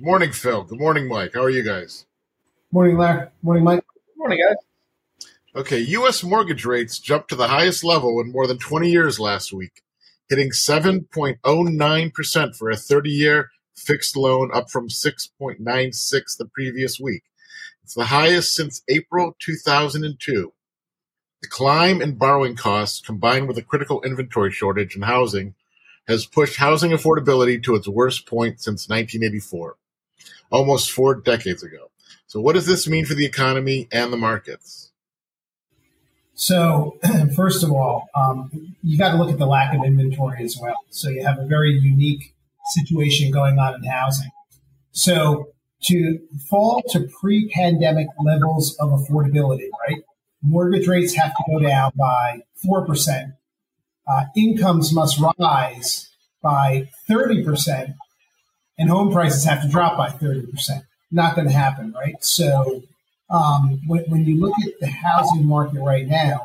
Morning, Phil. Good morning, Mike. How are you guys? Morning, Larry. Morning, Mike. Good Morning, guys. Okay, U.S. mortgage rates jumped to the highest level in more than 20 years last week, hitting 7.09% for a 30 year fixed loan, up from 6.96 the previous week. It's the highest since April 2002. The climb in borrowing costs, combined with a critical inventory shortage in housing, has pushed housing affordability to its worst point since 1984, almost four decades ago. So, what does this mean for the economy and the markets? So, first of all, um, you got to look at the lack of inventory as well. So, you have a very unique situation going on in housing. So, to fall to pre pandemic levels of affordability, right? Mortgage rates have to go down by 4%. Uh, incomes must rise by 30%, and home prices have to drop by 30%. Not going to happen, right? So, um, when, when, you look at the housing market right now,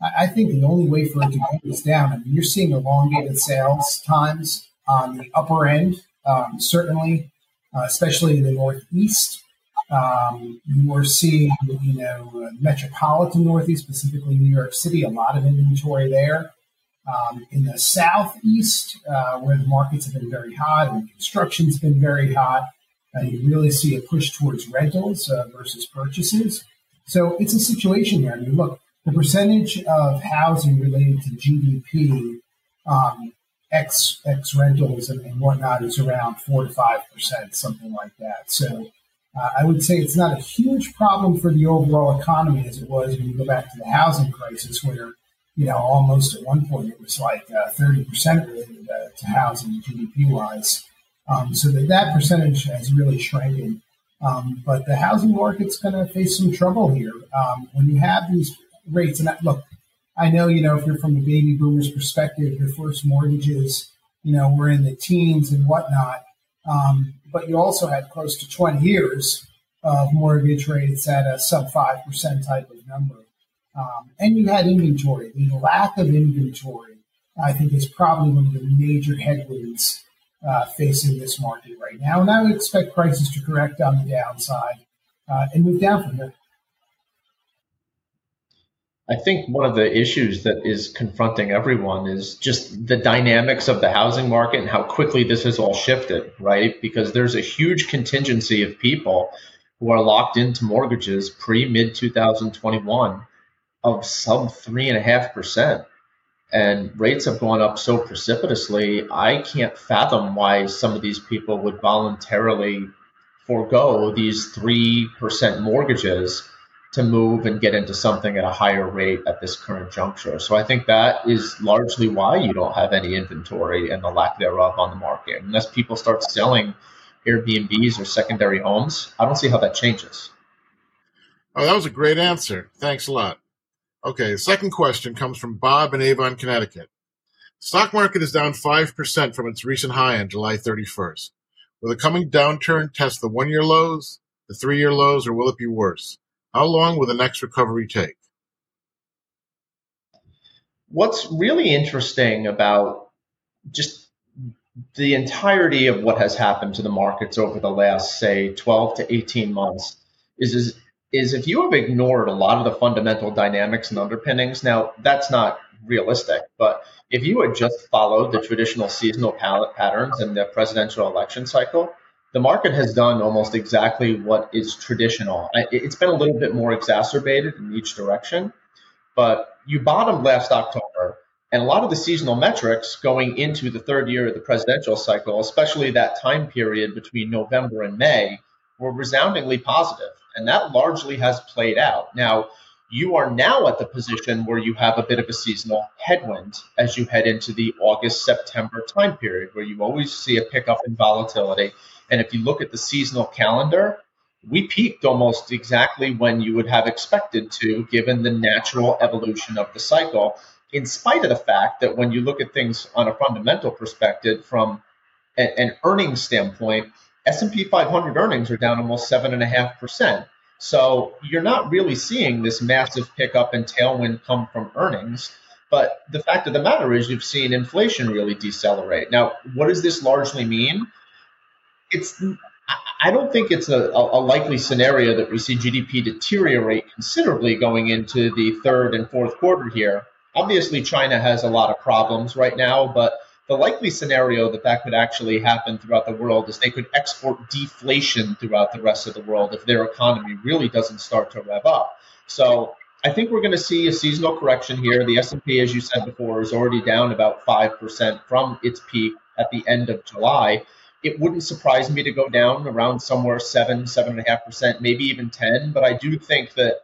I, I, think the only way for it to go is down. I mean, you're seeing elongated sales times on the upper end, um, certainly, uh, especially in the Northeast. Um, you are seeing, you know, metropolitan Northeast, specifically New York City, a lot of inventory there. Um, in the Southeast, uh, where the markets have been very hot and construction's been very hot, uh, you really see a push towards rentals uh, versus purchases. So it's a situation here. I mean, look, the percentage of housing related to GDP, um, X X rentals and, and, whatnot, is around four to five percent, something like that. So uh, I would say it's not a huge problem for the overall economy as it was when you go back to the housing crisis, where you know almost at one point it was like uh, thirty percent related to housing GDP wise. Um, so that, that percentage has really shrinking. Um, but the housing market's going to face some trouble here. Um, when you have these rates, and I, look, I know, you know, if you're from the baby boomers perspective, your first mortgages, you know, were in the teens and whatnot. Um, but you also had close to 20 years of mortgage rates at a sub 5% type of number. Um, and you had inventory. The lack of inventory, I think, is probably one of the major headwinds uh, facing this market right now. And I would expect prices to correct on the downside uh, and move down from here. I think one of the issues that is confronting everyone is just the dynamics of the housing market and how quickly this has all shifted, right? Because there's a huge contingency of people who are locked into mortgages pre mid 2021 of sub three and a half percent and rates have gone up so precipitously, I can't fathom why some of these people would voluntarily forego these 3% mortgages to move and get into something at a higher rate at this current juncture. So I think that is largely why you don't have any inventory and the lack thereof on the market. Unless people start selling Airbnbs or secondary homes, I don't see how that changes. Oh, that was a great answer. Thanks a lot. Okay, second question comes from Bob in Avon, Connecticut. Stock market is down 5% from its recent high on July 31st. Will the coming downturn test the one year lows, the three year lows, or will it be worse? How long will the next recovery take? What's really interesting about just the entirety of what has happened to the markets over the last, say, 12 to 18 months is, is is if you have ignored a lot of the fundamental dynamics and underpinnings, now that's not realistic, but if you had just followed the traditional seasonal patterns in the presidential election cycle, the market has done almost exactly what is traditional. It's been a little bit more exacerbated in each direction, but you bottomed last October, and a lot of the seasonal metrics going into the third year of the presidential cycle, especially that time period between November and May, were resoundingly positive. And that largely has played out. Now, you are now at the position where you have a bit of a seasonal headwind as you head into the August September time period, where you always see a pickup in volatility. And if you look at the seasonal calendar, we peaked almost exactly when you would have expected to, given the natural evolution of the cycle, in spite of the fact that when you look at things on a fundamental perspective from an earnings standpoint, S&P 500 earnings are down almost 7.5%. So you're not really seeing this massive pickup and tailwind come from earnings. But the fact of the matter is, you've seen inflation really decelerate. Now, what does this largely mean? It's I don't think it's a, a, likely scenario that we see GDP deteriorate considerably going into the third and fourth quarter here. Obviously, China has a lot of problems right now, but the likely scenario that that could actually happen throughout the world is they could export deflation throughout the rest of the world if their economy really doesn't start to rev up. So I think we're going to see a seasonal correction here. The S&P, as you said before, is already down about 5% from its peak at the end of July. It wouldn't surprise me to go down around somewhere 7, 7.5%, maybe even 10. But I do think that,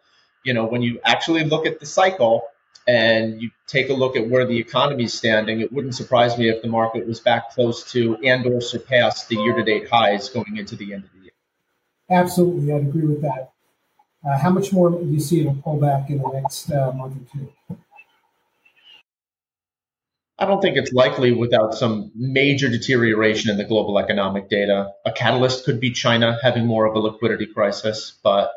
you know, when you actually look at the cycle and you take a look at where the economy is standing, it wouldn't surprise me if the market was back close to and or surpassed the year-to-date highs going into the end of the year. Absolutely, I'd agree with that. Uh, how much more do you see it pull back in the next uh, month or two? I don't think it's likely without some major deterioration in the global economic data. A catalyst could be China having more of a liquidity crisis, but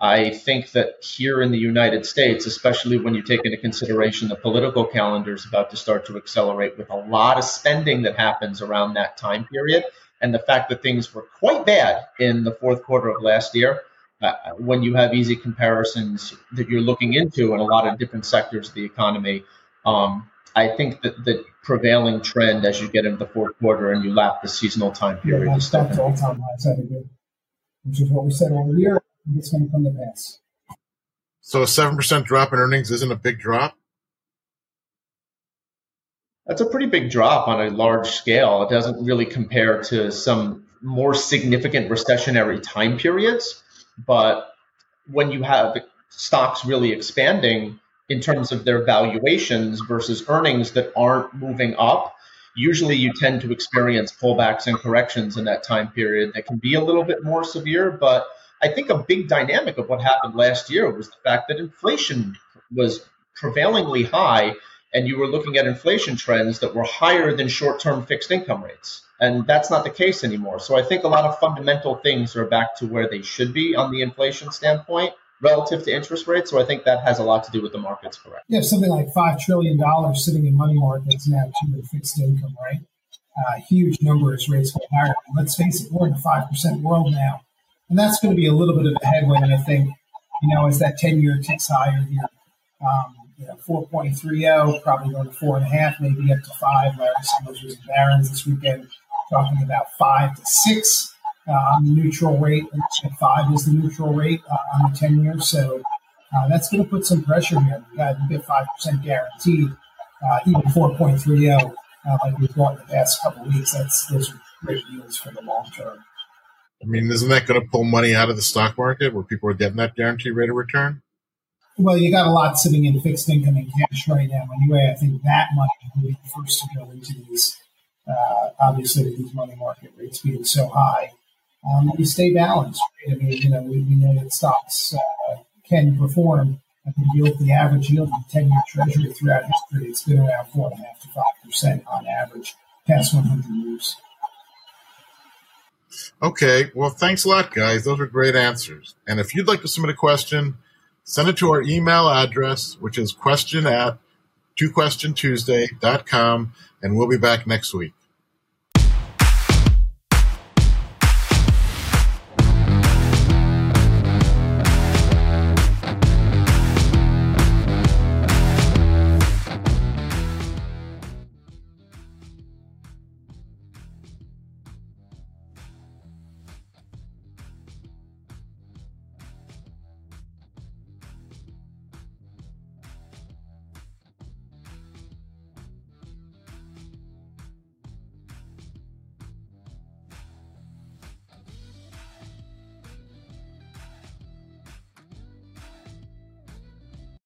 I think that here in the United States, especially when you take into consideration the political calendar is about to start to accelerate with a lot of spending that happens around that time period, and the fact that things were quite bad in the fourth quarter of last year, uh, when you have easy comparisons that you're looking into in a lot of different sectors of the economy, um, I think that the prevailing trend as you get into the fourth quarter and you lap the seasonal time period yeah, that's, that's all time highs, I agree. Which is what we said all year. It's going to come to. So a seven percent drop in earnings isn't a big drop. That's a pretty big drop on a large scale. It doesn't really compare to some more significant recessionary time periods. But when you have stocks really expanding in terms of their valuations versus earnings that aren't moving up, usually you tend to experience pullbacks and corrections in that time period that can be a little bit more severe. But I think a big dynamic of what happened last year was the fact that inflation was prevailingly high, and you were looking at inflation trends that were higher than short term fixed income rates. And that's not the case anymore. So I think a lot of fundamental things are back to where they should be on the inflation standpoint relative to interest rates. So I think that has a lot to do with the markets, correct? You have something like $5 trillion sitting in money markets now to fixed income, right? Uh, huge number as rates go higher. let's face it, we're in a 5% world now. And that's going to be a little bit of a headwind, I think, you know, as that 10 year ticks higher here. Um, you know, 4.30, probably going to 4.5, maybe up to 5. Larry Summers was in Barron's this weekend talking about 5 to 6 uh, on the neutral rate. And 5 is the neutral rate uh, on the 10 year. So uh, that's going to put some pressure here. You got to get 5% guaranteed, uh, even 4.30, uh, like we've got in the past couple weeks. That's Those are great deals for the long term. I mean, isn't that going to pull money out of the stock market where people are getting that guaranteed rate of return? Well, you got a lot sitting in fixed income and cash right now. Anyway, I think that money will be the first to go into these. Uh, obviously, with these money market rates being so high, um, we stay balanced. Right? I mean, you know, we, we know that stocks uh, can perform. I think you look the average yield of the ten-year Treasury throughout history; it's been around four and a half to five percent on average past 100 years. Okay, well, thanks a lot, guys. Those were great answers. And if you'd like to submit a question, send it to our email address, which is question at twoquestiontuesday.com, and we'll be back next week.